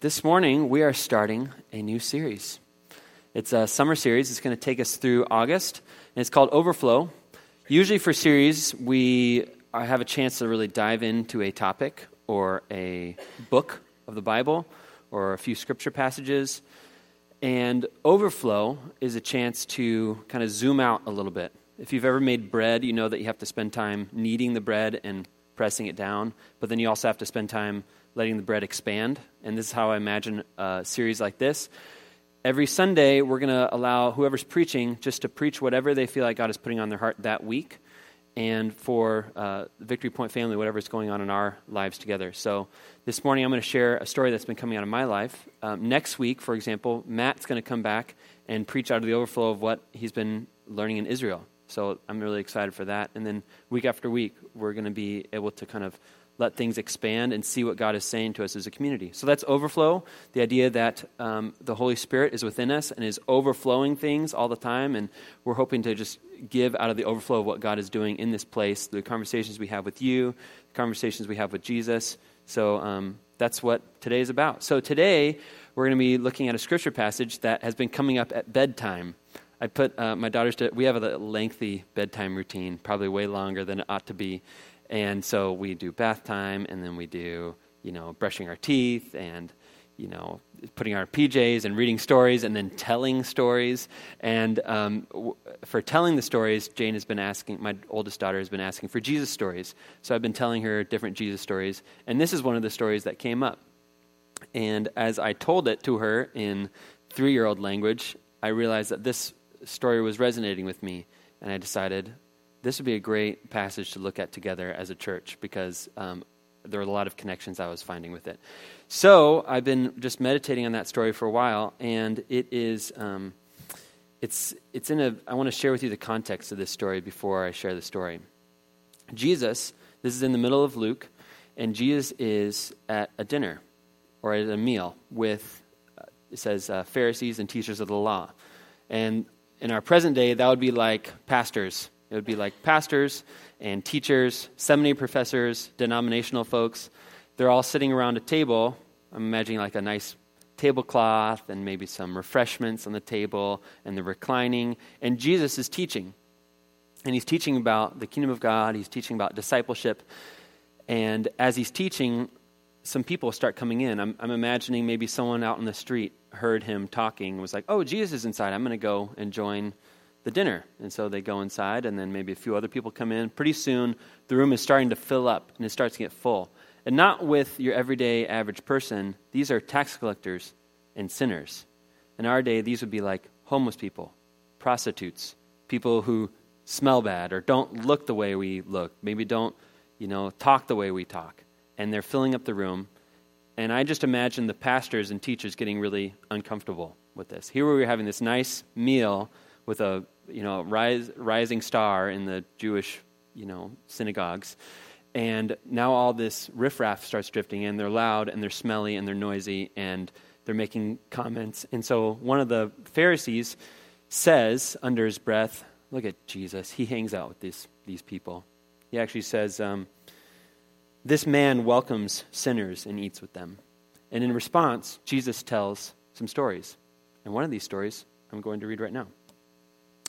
this morning we are starting a new series. It's a summer series. It's going to take us through August, and it's called Overflow. Usually, for series, we have a chance to really dive into a topic or a book of the Bible or a few scripture passages. And Overflow is a chance to kind of zoom out a little bit. If you've ever made bread, you know that you have to spend time kneading the bread and pressing it down, but then you also have to spend time letting the bread expand. And this is how I imagine a series like this. Every Sunday, we're going to allow whoever's preaching just to preach whatever they feel like God is putting on their heart that week. And for uh, the Victory Point family, whatever's going on in our lives together. So this morning, I'm going to share a story that's been coming out of my life. Um, next week, for example, Matt's going to come back and preach out of the overflow of what he's been learning in Israel. So I'm really excited for that. And then week after week, we're going to be able to kind of let things expand and see what God is saying to us as a community. So that's overflow, the idea that um, the Holy Spirit is within us and is overflowing things all the time. And we're hoping to just give out of the overflow of what God is doing in this place, the conversations we have with you, the conversations we have with Jesus. So um, that's what today is about. So today, we're going to be looking at a scripture passage that has been coming up at bedtime. I put uh, my daughters to, we have a lengthy bedtime routine, probably way longer than it ought to be. And so we do bath time, and then we do, you know, brushing our teeth and, you know, putting our PJs and reading stories and then telling stories. And um, w- for telling the stories, Jane has been asking, my oldest daughter has been asking for Jesus stories. So I've been telling her different Jesus stories. And this is one of the stories that came up. And as I told it to her in three year old language, I realized that this story was resonating with me. And I decided, this would be a great passage to look at together as a church because um, there are a lot of connections I was finding with it. So I've been just meditating on that story for a while, and it is. Um, it's, it's in a, I want to share with you the context of this story before I share the story. Jesus, this is in the middle of Luke, and Jesus is at a dinner or at a meal with, uh, it says, uh, Pharisees and teachers of the law. And in our present day, that would be like pastors it would be like pastors and teachers, seminary professors, denominational folks. They're all sitting around a table. I'm imagining like a nice tablecloth and maybe some refreshments on the table, and they're reclining. And Jesus is teaching. And he's teaching about the kingdom of God, he's teaching about discipleship. And as he's teaching, some people start coming in. I'm, I'm imagining maybe someone out in the street heard him talking, was like, oh, Jesus is inside. I'm going to go and join the dinner. And so they go inside, and then maybe a few other people come in. Pretty soon, the room is starting to fill up, and it starts to get full. And not with your everyday average person, these are tax collectors and sinners. In our day, these would be like homeless people, prostitutes, people who smell bad or don't look the way we look, maybe don't, you know, talk the way we talk. And they're filling up the room. And I just imagine the pastors and teachers getting really uncomfortable with this. Here we are having this nice meal with a you know rise, rising star in the Jewish you know synagogues. And now all this riffraff starts drifting in. They're loud and they're smelly and they're noisy and they're making comments. And so one of the Pharisees says under his breath, Look at Jesus. He hangs out with these, these people. He actually says, um, This man welcomes sinners and eats with them. And in response, Jesus tells some stories. And one of these stories I'm going to read right now.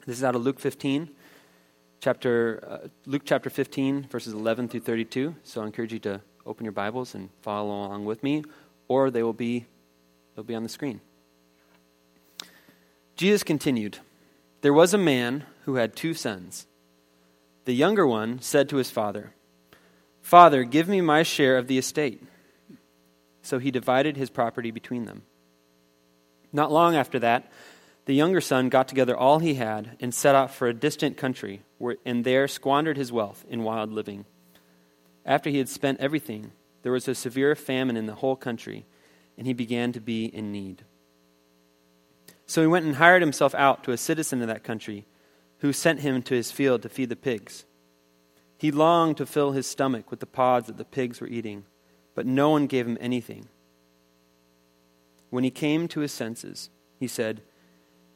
This is out of Luke 15, chapter uh, Luke chapter 15, verses 11 through 32. So I encourage you to open your Bibles and follow along with me, or they will be they'll be on the screen. Jesus continued, There was a man who had two sons. The younger one said to his father, Father, give me my share of the estate. So he divided his property between them. Not long after that, the younger son got together all he had and set out for a distant country, where, and there squandered his wealth in wild living. After he had spent everything, there was a severe famine in the whole country, and he began to be in need. So he went and hired himself out to a citizen of that country, who sent him to his field to feed the pigs. He longed to fill his stomach with the pods that the pigs were eating, but no one gave him anything. When he came to his senses, he said,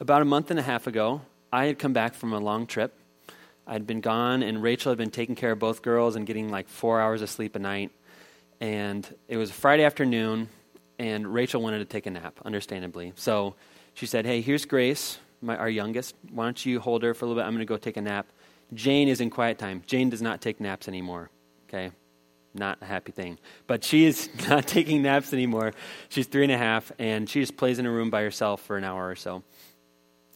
About a month and a half ago, I had come back from a long trip. I'd been gone, and Rachel had been taking care of both girls and getting like four hours of sleep a night. And it was Friday afternoon, and Rachel wanted to take a nap, understandably. So she said, Hey, here's Grace my, our youngest. Why don't you hold her for a little bit? I'm going to go take a nap. Jane is in quiet time. Jane does not take naps anymore. Okay? Not a happy thing. But she is not taking naps anymore. She's three and a half, and she just plays in a room by herself for an hour or so.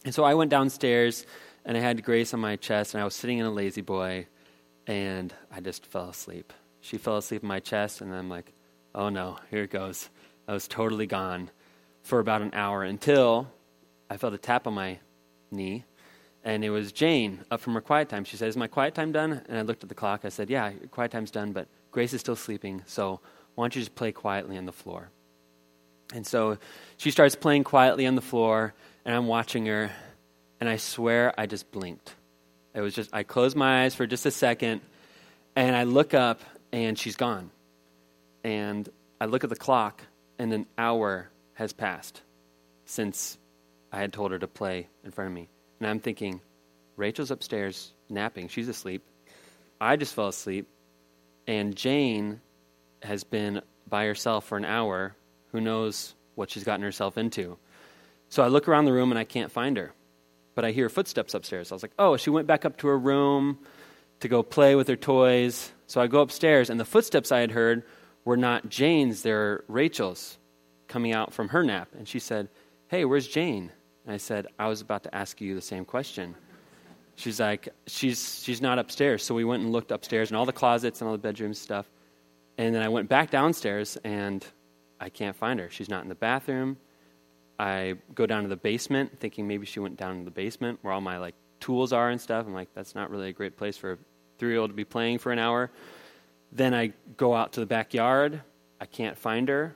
And so I went downstairs, and I had Grace on my chest, and I was sitting in a lazy boy, and I just fell asleep. She fell asleep in my chest, and I'm like, oh no, here it goes. I was totally gone for about an hour until I felt a tap on my knee, and it was Jane up from her quiet time. She said, Is my quiet time done? And I looked at the clock. I said, Yeah, your quiet time's done, but Grace is still sleeping, so why don't you just play quietly on the floor? And so she starts playing quietly on the floor, and I'm watching her, and I swear I just blinked. It was just, I closed my eyes for just a second, and I look up, and she's gone. And I look at the clock, and an hour has passed since I had told her to play in front of me. And I'm thinking, Rachel's upstairs napping. She's asleep. I just fell asleep. And Jane has been by herself for an hour. Who knows what she's gotten herself into? So I look around the room and I can't find her. But I hear footsteps upstairs. I was like, oh, she went back up to her room to go play with her toys. So I go upstairs, and the footsteps I had heard were not Jane's, they're Rachel's coming out from her nap. And she said, Hey, where's Jane? And I said, I was about to ask you the same question. She's like, she's, she's not upstairs. So we went and looked upstairs in all the closets and all the bedrooms stuff. And then I went back downstairs and I can't find her. She's not in the bathroom. I go down to the basement thinking maybe she went down to the basement where all my like tools are and stuff. I'm like, that's not really a great place for a three year old to be playing for an hour. Then I go out to the backyard. I can't find her.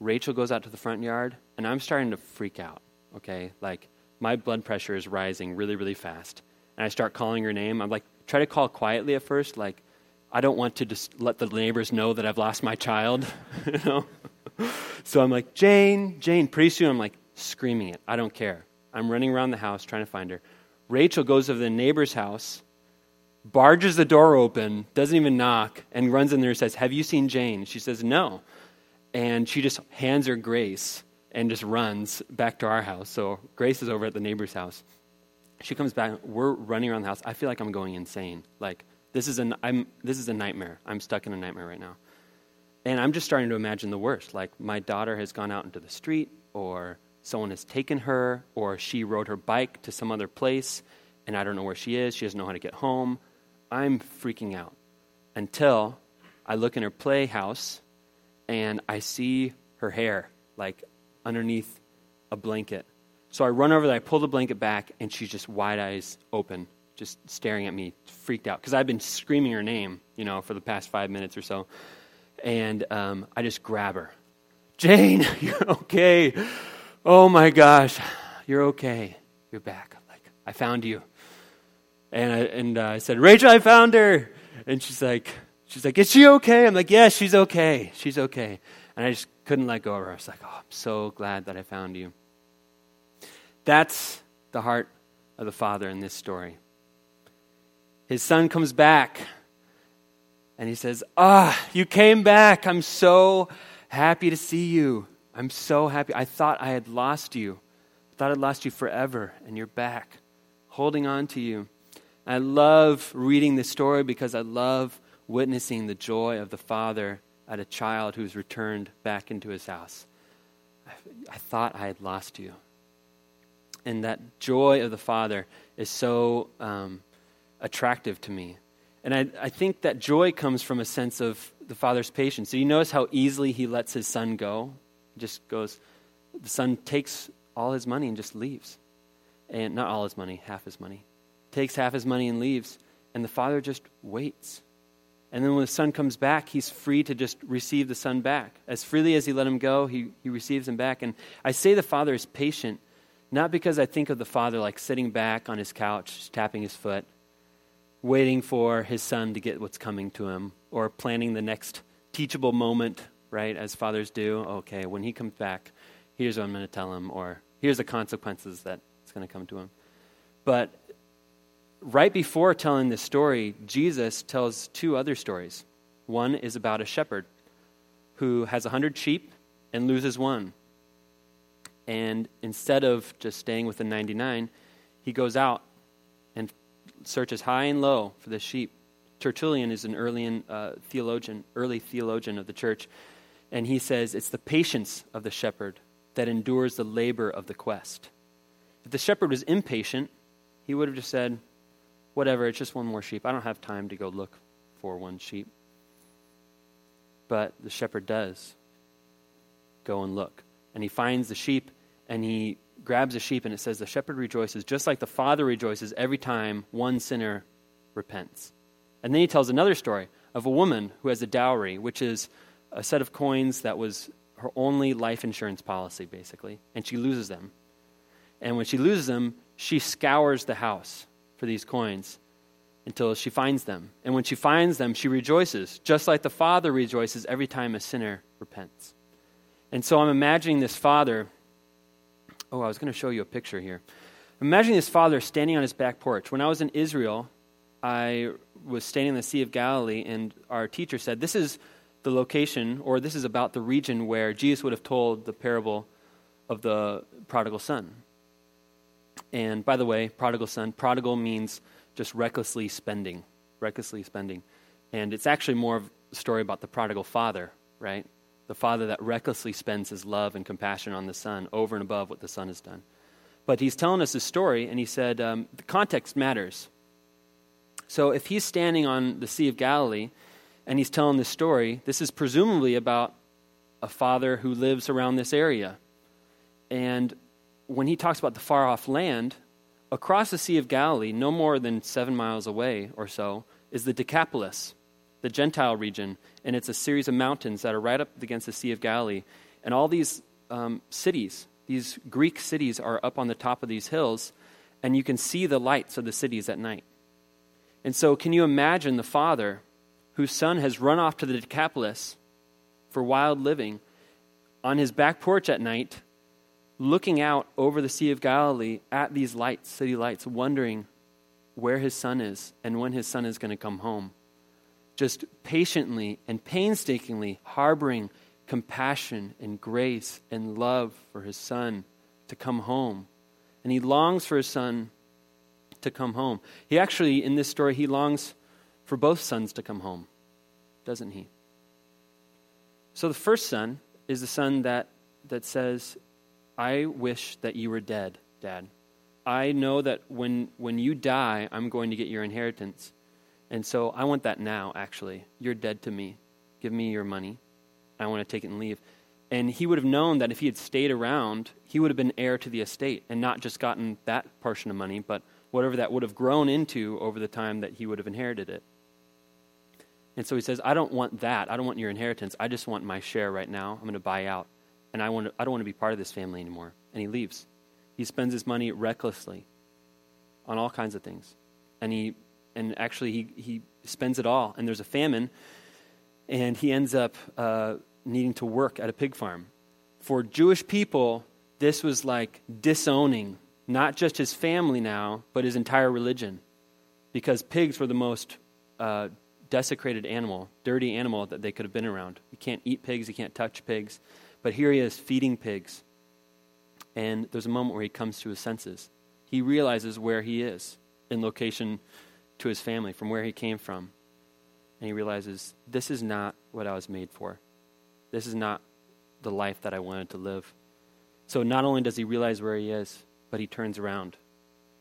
Rachel goes out to the front yard, and I'm starting to freak out okay? Like, my blood pressure is rising really, really fast. And I start calling her name. I'm like, try to call quietly at first, like, I don't want to just let the neighbors know that I've lost my child, you know? so I'm like, Jane, Jane. Pretty soon I'm like screaming it. I don't care. I'm running around the house trying to find her. Rachel goes to the neighbor's house, barges the door open, doesn't even knock, and runs in there and says, Have you seen Jane? She says, No. And she just hands her Grace and just runs back to our house. So Grace is over at the neighbor's house. She comes back. We're running around the house. I feel like I'm going insane. Like this is an I'm this is a nightmare. I'm stuck in a nightmare right now. And I'm just starting to imagine the worst. Like my daughter has gone out into the street, or someone has taken her, or she rode her bike to some other place, and I don't know where she is. She doesn't know how to get home. I'm freaking out until I look in her playhouse and I see her hair like underneath a blanket. So I run over there, I pull the blanket back, and she's just wide eyes open, just staring at me, freaked out. Because I've been screaming her name, you know, for the past five minutes or so. And um, I just grab her. Jane, you're okay. Oh my gosh, you're okay. You're back. I'm like, I found you. And I, and uh, I said, Rachel, I found her. And she's like, she's like, is she okay? I'm like, yeah, she's okay. She's okay. And I just couldn't let go of her. I was like, oh, I'm so glad that I found you. That's the heart of the Father in this story. His son comes back and he says, Ah, you came back. I'm so happy to see you. I'm so happy. I thought I had lost you. I thought I'd lost you forever, and you're back, holding on to you. I love reading this story because I love witnessing the joy of the Father at a child who's returned back into his house. I, I thought I had lost you and that joy of the Father is so um, attractive to me. And I, I think that joy comes from a sense of the Father's patience. So you notice how easily he lets his son go? Just goes, the son takes all his money and just leaves. And not all his money, half his money. Takes half his money and leaves. And the father just waits. And then when the son comes back, he's free to just receive the son back. As freely as he let him go, he, he receives him back. And I say the father is patient not because I think of the father like sitting back on his couch, tapping his foot, waiting for his son to get what's coming to him, or planning the next teachable moment, right, as fathers do. Okay, when he comes back, here's what I'm going to tell him, or here's the consequences that it's going to come to him. But right before telling this story, Jesus tells two other stories. One is about a shepherd who has a hundred sheep and loses one. And instead of just staying with the 99, he goes out searches high and low for the sheep. Tertullian is an early uh, theologian, early theologian of the church, and he says it's the patience of the shepherd that endures the labor of the quest. If the shepherd was impatient, he would have just said, Whatever, it's just one more sheep. I don't have time to go look for one sheep. But the shepherd does go and look and he finds the sheep and he grabs a sheep and it says the shepherd rejoices just like the father rejoices every time one sinner repents. And then he tells another story of a woman who has a dowry which is a set of coins that was her only life insurance policy basically and she loses them. And when she loses them she scours the house for these coins until she finds them. And when she finds them she rejoices just like the father rejoices every time a sinner repents. And so I'm imagining this father. Oh, I was going to show you a picture here. Imagine this father standing on his back porch. When I was in Israel, I was standing in the Sea of Galilee, and our teacher said, This is the location, or this is about the region where Jesus would have told the parable of the prodigal son. And by the way, prodigal son, prodigal means just recklessly spending, recklessly spending. And it's actually more of a story about the prodigal father, right? The father that recklessly spends his love and compassion on the son over and above what the son has done. But he's telling us a story, and he said um, the context matters. So if he's standing on the Sea of Galilee and he's telling this story, this is presumably about a father who lives around this area. And when he talks about the far off land, across the Sea of Galilee, no more than seven miles away or so, is the Decapolis the Gentile region, and it's a series of mountains that are right up against the Sea of Galilee. And all these um, cities, these Greek cities, are up on the top of these hills, and you can see the lights of the cities at night. And so, can you imagine the father whose son has run off to the Decapolis for wild living on his back porch at night, looking out over the Sea of Galilee at these lights, city lights, wondering where his son is and when his son is going to come home? Just patiently and painstakingly harboring compassion and grace and love for his son to come home. And he longs for his son to come home. He actually, in this story, he longs for both sons to come home, doesn't he? So the first son is the son that, that says, I wish that you were dead, Dad. I know that when, when you die, I'm going to get your inheritance. And so I want that now, actually. You're dead to me. Give me your money. I want to take it and leave. And he would have known that if he had stayed around, he would have been heir to the estate and not just gotten that portion of money, but whatever that would have grown into over the time that he would have inherited it. And so he says, I don't want that. I don't want your inheritance. I just want my share right now. I'm going to buy out. And I, want to, I don't want to be part of this family anymore. And he leaves. He spends his money recklessly on all kinds of things. And he and actually he, he spends it all. And there's a famine, and he ends up uh, needing to work at a pig farm. For Jewish people, this was like disowning not just his family now, but his entire religion. Because pigs were the most uh, desecrated animal, dirty animal that they could have been around. You can't eat pigs, you can't touch pigs. But here he is feeding pigs. And there's a moment where he comes to his senses. He realizes where he is in location to his family, from where he came from. And he realizes, this is not what I was made for. This is not the life that I wanted to live. So not only does he realize where he is, but he turns around.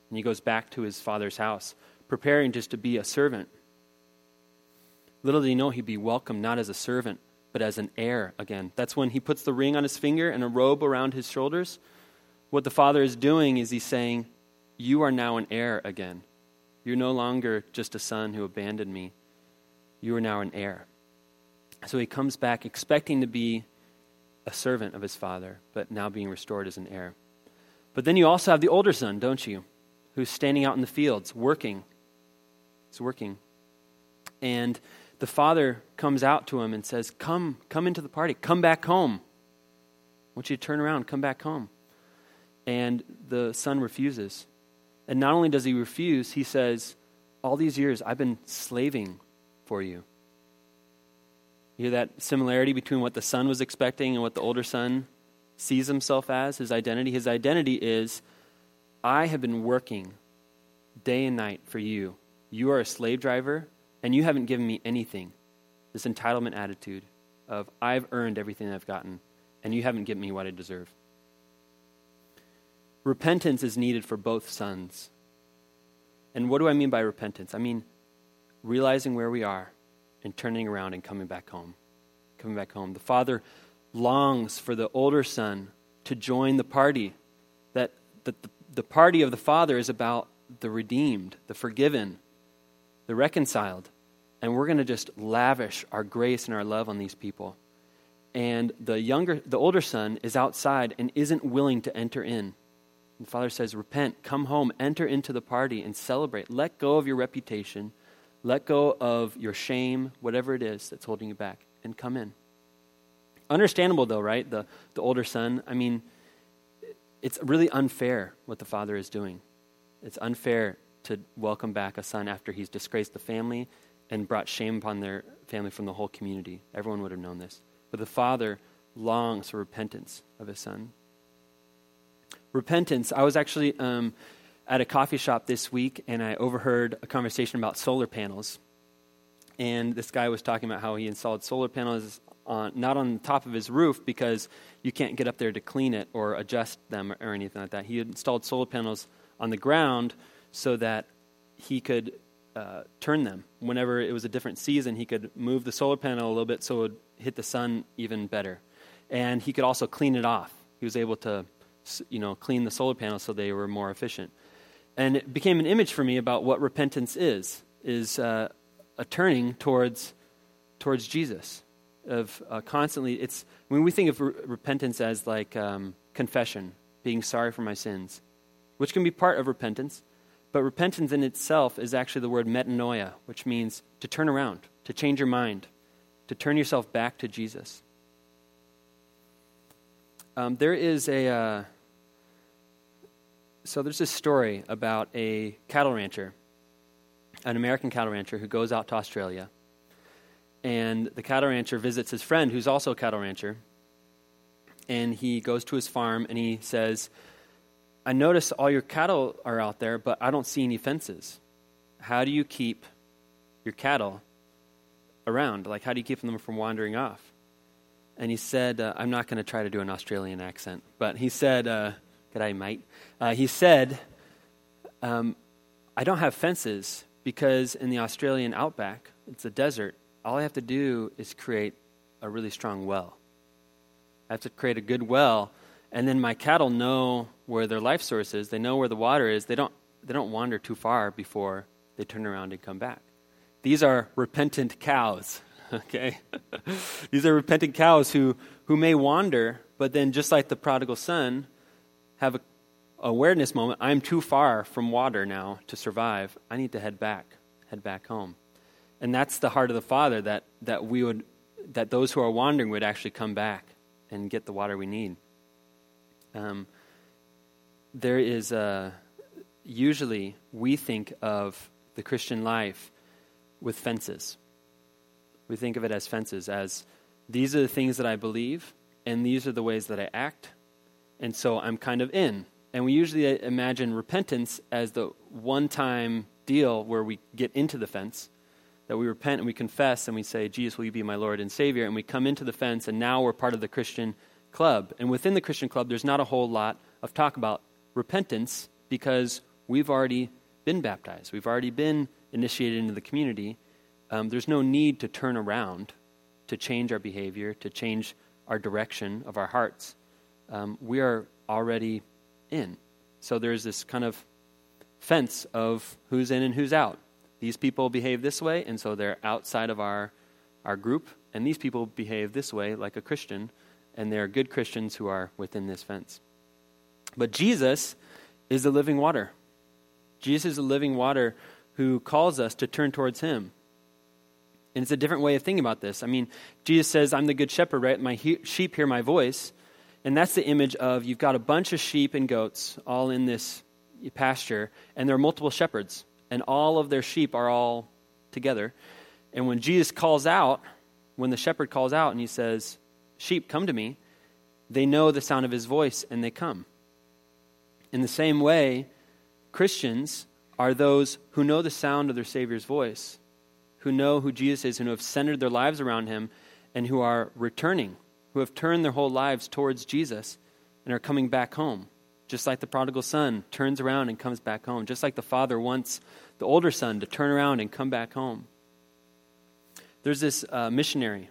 And he goes back to his father's house, preparing just to be a servant. Little did he know he'd be welcomed not as a servant, but as an heir again. That's when he puts the ring on his finger and a robe around his shoulders. What the father is doing is he's saying, You are now an heir again. You're no longer just a son who abandoned me. You are now an heir. So he comes back expecting to be a servant of his father, but now being restored as an heir. But then you also have the older son, don't you? Who's standing out in the fields, working. He's working. And the father comes out to him and says, Come, come into the party. Come back home. I want you to turn around, come back home. And the son refuses. And not only does he refuse, he says, All these years I've been slaving for you. You hear that similarity between what the son was expecting and what the older son sees himself as, his identity? His identity is, I have been working day and night for you. You are a slave driver, and you haven't given me anything. This entitlement attitude of, I've earned everything I've gotten, and you haven't given me what I deserve. Repentance is needed for both sons. And what do I mean by repentance? I mean realizing where we are and turning around and coming back home. Coming back home. The father longs for the older son to join the party. That, that the, the party of the father is about the redeemed, the forgiven, the reconciled. And we're going to just lavish our grace and our love on these people. And the younger, the older son is outside and isn't willing to enter in. The Father says, Repent, come home, enter into the party, and celebrate. Let go of your reputation, let go of your shame, whatever it is that's holding you back, and come in. Understandable, though, right? The, the older son. I mean, it's really unfair what the father is doing. It's unfair to welcome back a son after he's disgraced the family and brought shame upon their family from the whole community. Everyone would have known this. But the father longs for repentance of his son repentance. I was actually um, at a coffee shop this week and I overheard a conversation about solar panels. And this guy was talking about how he installed solar panels on, not on the top of his roof because you can't get up there to clean it or adjust them or anything like that. He installed solar panels on the ground so that he could uh, turn them. Whenever it was a different season, he could move the solar panel a little bit so it would hit the sun even better. And he could also clean it off. He was able to you know, clean the solar panels so they were more efficient. And it became an image for me about what repentance is, is uh, a turning towards, towards Jesus. Of uh, constantly, it's, when we think of re- repentance as like um, confession, being sorry for my sins, which can be part of repentance, but repentance in itself is actually the word metanoia, which means to turn around, to change your mind, to turn yourself back to Jesus. Um, there is a, uh, so there's this story about a cattle rancher, an American cattle rancher who goes out to Australia. And the cattle rancher visits his friend, who's also a cattle rancher. And he goes to his farm and he says, I notice all your cattle are out there, but I don't see any fences. How do you keep your cattle around? Like, how do you keep them from wandering off? And he said, uh, I'm not going to try to do an Australian accent, but he said, uh, G'day, mate. Uh, he said, um, I don't have fences because in the Australian outback, it's a desert. All I have to do is create a really strong well. I have to create a good well. And then my cattle know where their life source is. They know where the water is. They don't, they don't wander too far before they turn around and come back. These are repentant cows, okay? These are repentant cows who, who may wander, but then just like the prodigal son, have a awareness moment. I'm too far from water now to survive. I need to head back, head back home. And that's the heart of the Father that, that we would that those who are wandering would actually come back and get the water we need. Um, there is a, usually we think of the Christian life with fences. We think of it as fences, as these are the things that I believe, and these are the ways that I act, and so I'm kind of in. And we usually imagine repentance as the one time deal where we get into the fence, that we repent and we confess and we say, Jesus, will you be my Lord and Savior? And we come into the fence, and now we're part of the Christian club. And within the Christian club, there's not a whole lot of talk about repentance because we've already been baptized, we've already been initiated into the community. Um, there's no need to turn around to change our behavior, to change our direction of our hearts. Um, we are already in. So there's this kind of fence of who's in and who's out. These people behave this way, and so they're outside of our, our group. And these people behave this way, like a Christian, and they're good Christians who are within this fence. But Jesus is the living water. Jesus is the living water who calls us to turn towards him. And it's a different way of thinking about this. I mean, Jesus says, I'm the good shepherd, right? My he- sheep hear my voice. And that's the image of you've got a bunch of sheep and goats all in this pasture, and there are multiple shepherds, and all of their sheep are all together. And when Jesus calls out, when the shepherd calls out and he says, Sheep, come to me, they know the sound of his voice and they come. In the same way, Christians are those who know the sound of their Savior's voice, who know who Jesus is, and who have centered their lives around him, and who are returning who have turned their whole lives towards Jesus and are coming back home. Just like the prodigal son turns around and comes back home. Just like the father wants the older son to turn around and come back home. There's this uh, missionary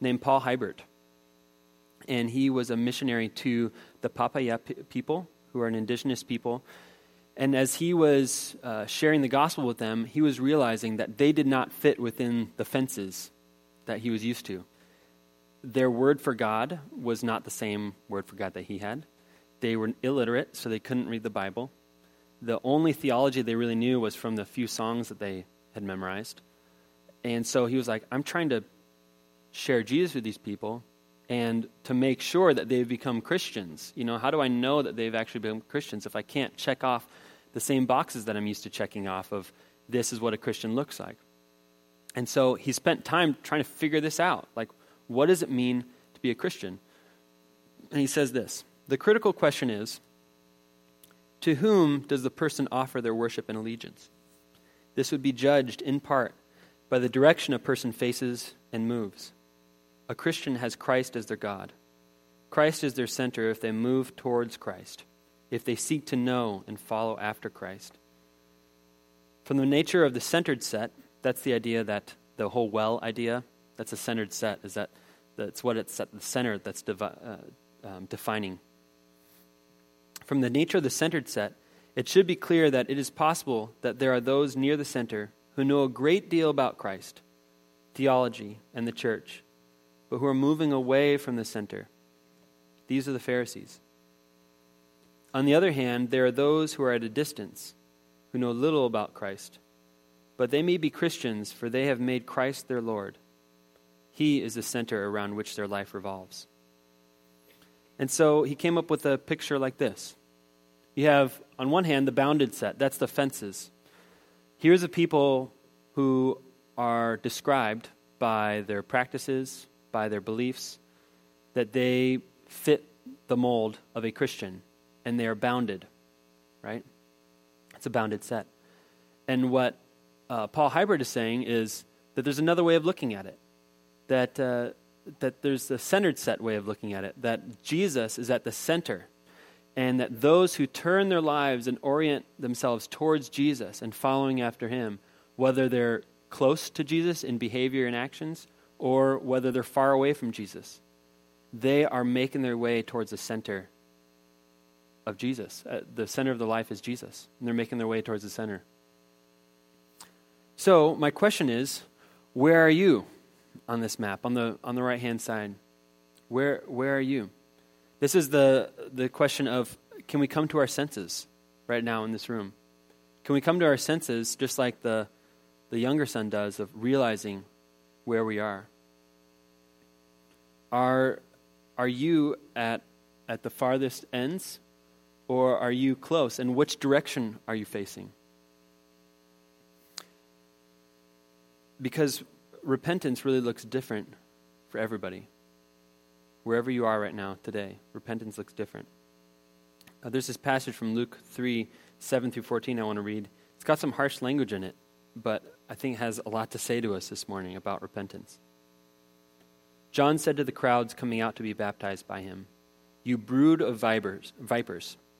named Paul Hiebert. And he was a missionary to the Papaya people, who are an indigenous people. And as he was uh, sharing the gospel with them, he was realizing that they did not fit within the fences that he was used to their word for God was not the same word for God that he had. They were illiterate, so they couldn't read the Bible. The only theology they really knew was from the few songs that they had memorized. And so he was like, I'm trying to share Jesus with these people and to make sure that they've become Christians. You know, how do I know that they've actually become Christians if I can't check off the same boxes that I'm used to checking off of this is what a Christian looks like? And so he spent time trying to figure this out. Like, what does it mean to be a Christian? And he says this The critical question is to whom does the person offer their worship and allegiance? This would be judged in part by the direction a person faces and moves. A Christian has Christ as their God. Christ is their center if they move towards Christ, if they seek to know and follow after Christ. From the nature of the centered set, that's the idea that the whole well idea, that's a centered set, is that that's what it's at the center that's devi- uh, um, defining. From the nature of the centered set, it should be clear that it is possible that there are those near the center who know a great deal about Christ, theology, and the church, but who are moving away from the center. These are the Pharisees. On the other hand, there are those who are at a distance, who know little about Christ, but they may be Christians, for they have made Christ their Lord. He is the center around which their life revolves. And so he came up with a picture like this. You have, on one hand, the bounded set, that's the fences. Here's a people who are described by their practices, by their beliefs, that they fit the mold of a Christian, and they are bounded, right? It's a bounded set. And what uh, Paul Hiebert is saying is that there's another way of looking at it that, uh, that there's a centered set way of looking at it, that Jesus is at the center, and that those who turn their lives and orient themselves towards Jesus and following after him, whether they're close to Jesus in behavior and actions or whether they're far away from Jesus, they are making their way towards the center of Jesus. Uh, the center of the life is Jesus, and they're making their way towards the center. So, my question is where are you on this map, on the, on the right hand side? Where, where are you? This is the, the question of can we come to our senses right now in this room? Can we come to our senses just like the, the younger son does of realizing where we are? Are, are you at, at the farthest ends or are you close? And which direction are you facing? Because repentance really looks different for everybody. Wherever you are right now today, repentance looks different. Uh, there's this passage from Luke 3 7 through 14 I want to read. It's got some harsh language in it, but I think it has a lot to say to us this morning about repentance. John said to the crowds coming out to be baptized by him, You brood of vipers, vipers,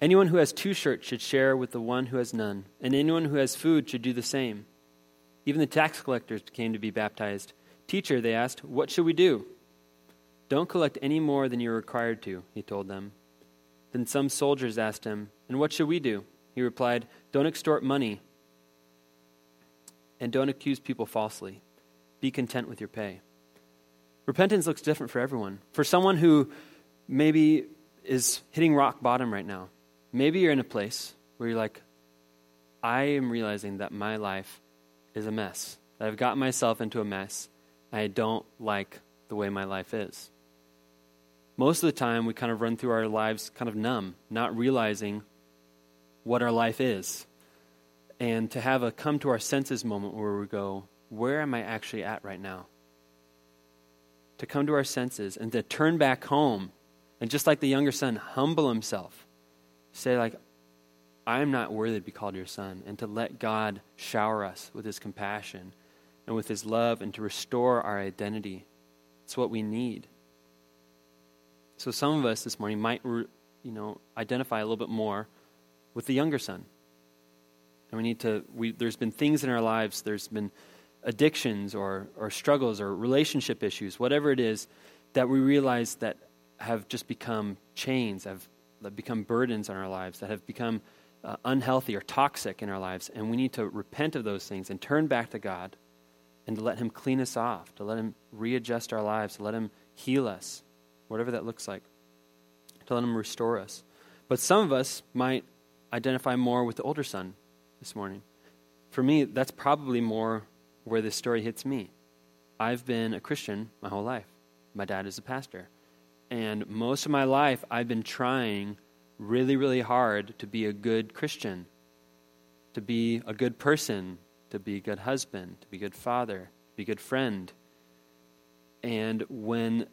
Anyone who has two shirts should share with the one who has none, and anyone who has food should do the same. Even the tax collectors came to be baptized. Teacher, they asked, What should we do? Don't collect any more than you're required to, he told them. Then some soldiers asked him, And what should we do? He replied, Don't extort money and don't accuse people falsely. Be content with your pay. Repentance looks different for everyone. For someone who maybe is hitting rock bottom right now, maybe you're in a place where you're like, I am realizing that my life is a mess. That I've gotten myself into a mess. I don't like the way my life is. Most of the time, we kind of run through our lives kind of numb, not realizing what our life is. And to have a come to our senses moment where we go, where am I actually at right now? To come to our senses and to turn back home and just like the younger son, humble himself. Say, like, I am not worthy to be called your son. And to let God shower us with his compassion and with his love and to restore our identity. It's what we need. So some of us this morning might, you know, identify a little bit more with the younger son. And we need to, we, there's been things in our lives, there's been addictions or, or struggles or relationship issues, whatever it is, that we realize that have just become chains, have, have become burdens on our lives, that have become uh, unhealthy or toxic in our lives. And we need to repent of those things and turn back to God and to let Him clean us off, to let Him readjust our lives, to let Him heal us, whatever that looks like, to let Him restore us. But some of us might identify more with the older son this morning. For me, that's probably more where this story hits me. I've been a Christian my whole life. My dad is a pastor. And most of my life, I've been trying really, really hard to be a good Christian, to be a good person, to be a good husband, to be a good father, to be a good friend. And when,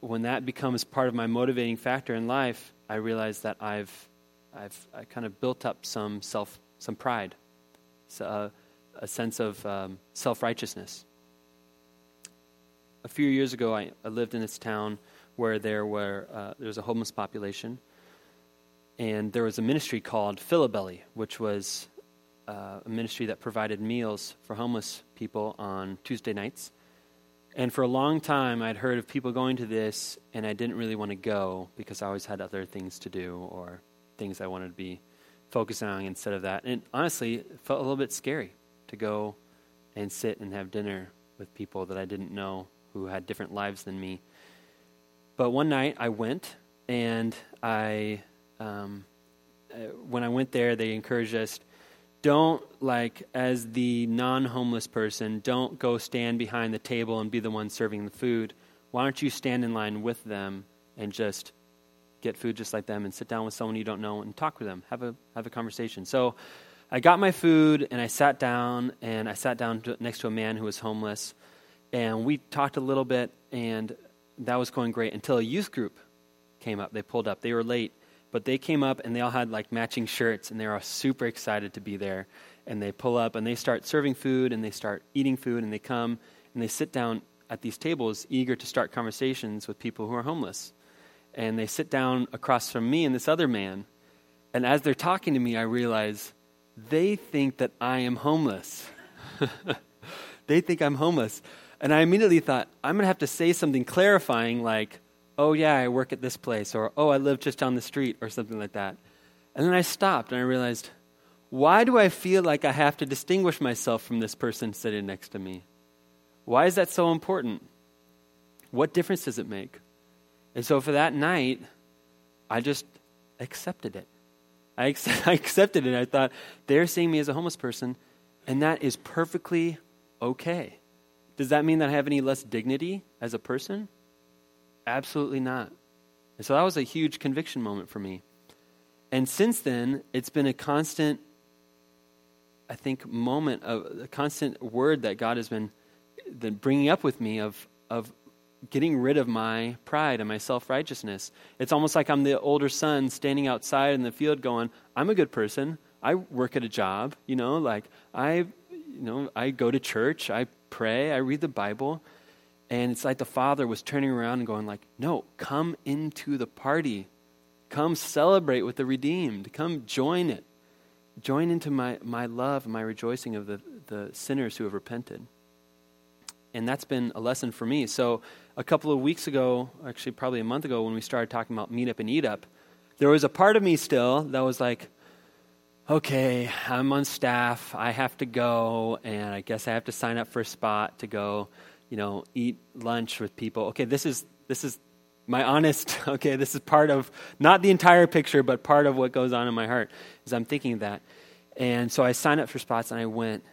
when that becomes part of my motivating factor in life, I realize that I've I've I kind of built up some self, some pride, so, uh, a sense of um, self righteousness. A few years ago, I, I, lived in this town where there were uh, there was a homeless population, and there was a ministry called Philabelly, which was uh, a ministry that provided meals for homeless people on Tuesday nights. And for a long time, I'd heard of people going to this, and I didn't really want to go because I always had other things to do or things I wanted to be focusing on instead of that. And honestly, it felt a little bit scary to go and sit and have dinner with people that I didn't know who had different lives than me. But one night I went, and I, um, uh, when I went there, they encouraged us don't like as the non-homeless person don't go stand behind the table and be the one serving the food. Why don't you stand in line with them and just get food just like them and sit down with someone you don't know and talk with them, have a, have a conversation. So I got my food and I sat down and I sat down to, next to a man who was homeless. And we talked a little bit and that was going great until a youth group came up. They pulled up. They were late but they came up and they all had like matching shirts and they were all super excited to be there. And they pull up and they start serving food and they start eating food and they come and they sit down at these tables eager to start conversations with people who are homeless. And they sit down across from me and this other man. And as they're talking to me, I realize they think that I am homeless. they think I'm homeless. And I immediately thought, I'm going to have to say something clarifying, like, oh, yeah, I work at this place, or oh, I live just down the street, or something like that. And then I stopped and I realized, why do I feel like I have to distinguish myself from this person sitting next to me? Why is that so important? What difference does it make? And so for that night, I just accepted it. I, ex- I accepted it. I thought, they're seeing me as a homeless person, and that is perfectly okay. Does that mean that I have any less dignity as a person? Absolutely not. And so that was a huge conviction moment for me. And since then, it's been a constant, I think, moment of a constant word that God has been, bringing up with me of, of getting rid of my pride and my self righteousness. It's almost like I'm the older son standing outside in the field going, I'm a good person. I work at a job, you know, like I, you know, I go to church, I pray, I read the Bible. And it's like the father was turning around and going like, "No, come into the party. Come celebrate with the redeemed. Come join it. Join into my, my love my rejoicing of the, the sinners who have repented." And that's been a lesson for me. So a couple of weeks ago, actually probably a month ago, when we started talking about meet up and eat up, there was a part of me still that was like, okay, I'm on staff, I have to go, and I guess I have to sign up for a spot to go you know, eat lunch with people. Okay, this is this is my honest, okay, this is part of not the entire picture, but part of what goes on in my heart is I'm thinking that. And so I signed up for spots and I went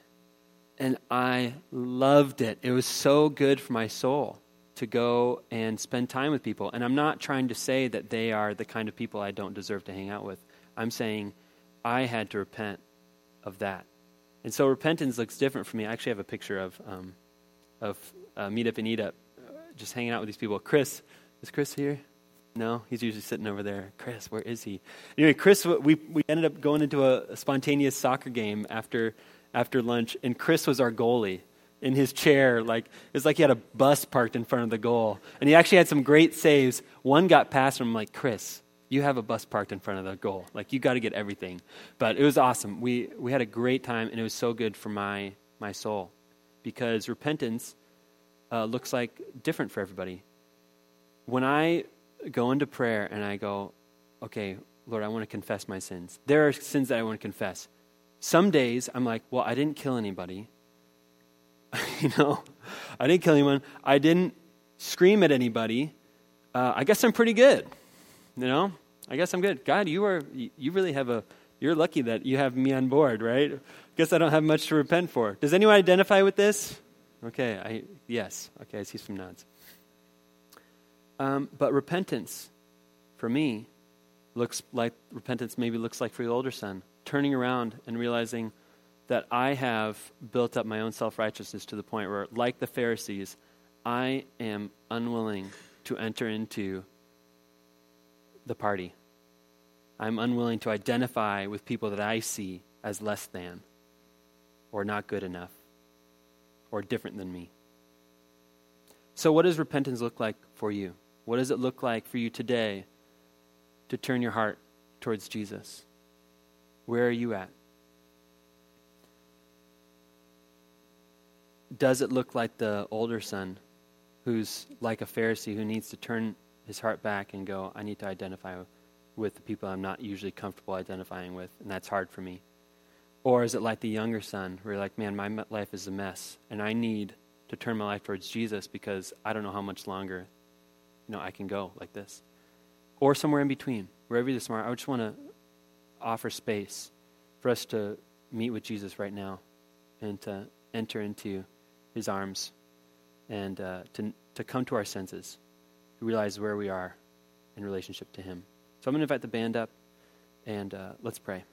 and I loved it. It was so good for my soul to go and spend time with people. And I'm not trying to say that they are the kind of people I don't deserve to hang out with. I'm saying I had to repent of that. And so repentance looks different for me. I actually have a picture of, um, of uh, meet up and eat up, just hanging out with these people. Chris, is Chris here? No, he's usually sitting over there. Chris, where is he? Anyway, Chris, we, we ended up going into a, a spontaneous soccer game after, after lunch, and Chris was our goalie in his chair. Like it was like he had a bus parked in front of the goal, and he actually had some great saves. One got past him. like Chris, you have a bus parked in front of the goal. Like you got to get everything. But it was awesome. We we had a great time, and it was so good for my my soul because repentance uh, looks like different for everybody. When I go into prayer and I go, okay, Lord, I want to confess my sins. There are sins that I want to confess. Some days I'm like, well, I didn't kill anybody. you know, I didn't kill anyone. I didn't scream at anybody. Uh, I guess I'm pretty good. You know, I guess I'm good. God, you are, you really have a, you're lucky that you have me on board, right? Guess I don't have much to repent for. Does anyone identify with this? Okay, I, yes. Okay, I see some nods. Um, but repentance, for me, looks like repentance maybe looks like for the older son, turning around and realizing that I have built up my own self righteousness to the point where, like the Pharisees, I am unwilling to enter into the party. I'm unwilling to identify with people that I see as less than or not good enough or different than me. So, what does repentance look like for you? What does it look like for you today to turn your heart towards Jesus? Where are you at? Does it look like the older son who's like a Pharisee who needs to turn his heart back and go, I need to identify with the people I'm not usually comfortable identifying with, and that's hard for me? Or is it like the younger son, where you're like, man, my life is a mess, and I need to turn my life towards Jesus because I don't know how much longer, you know, I can go like this. Or somewhere in between, wherever you're smart, I just want to offer space for us to meet with Jesus right now and to enter into his arms and uh, to, to come to our senses, realize where we are in relationship to him. So I'm going to invite the band up and uh, let's pray.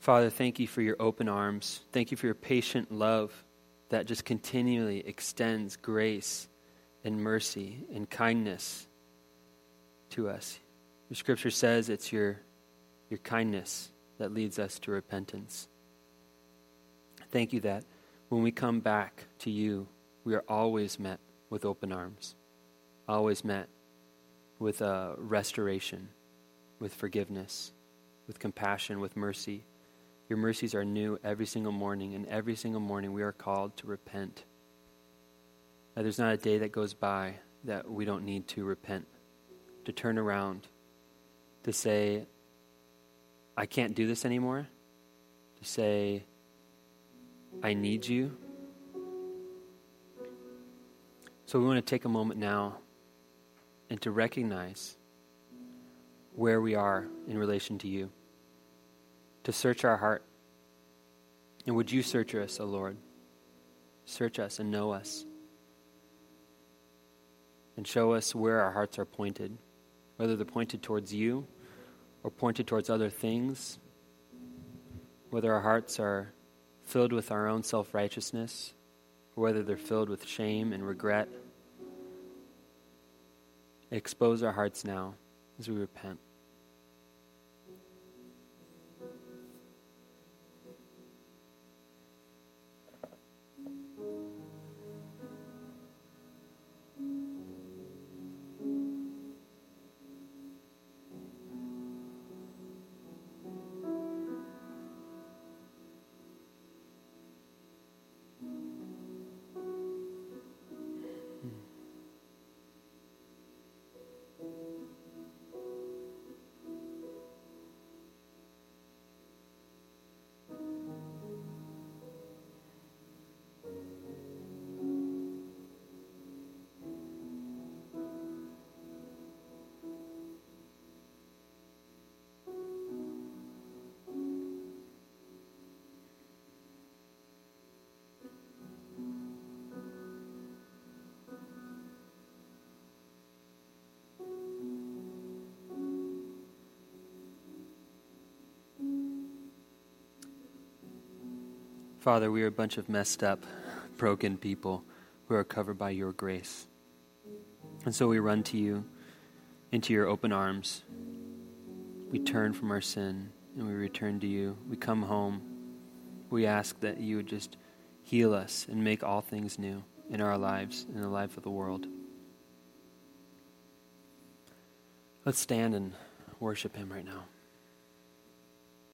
Father, thank you for your open arms. Thank you for your patient love that just continually extends grace and mercy and kindness to us. Your scripture says it's your, your kindness that leads us to repentance. Thank you that when we come back to you, we are always met with open arms, always met with uh, restoration, with forgiveness, with compassion, with mercy. Your mercies are new every single morning, and every single morning we are called to repent. That there's not a day that goes by that we don't need to repent, to turn around, to say, I can't do this anymore, to say, I need you. So we want to take a moment now and to recognize where we are in relation to you, to search our heart. And would you search us, O Lord? Search us and know us. And show us where our hearts are pointed, whether they're pointed towards you or pointed towards other things, whether our hearts are filled with our own self righteousness, or whether they're filled with shame and regret. Expose our hearts now as we repent. Father, we are a bunch of messed up, broken people who are covered by your grace. And so we run to you, into your open arms. We turn from our sin and we return to you. We come home. We ask that you would just heal us and make all things new in our lives, in the life of the world. Let's stand and worship him right now.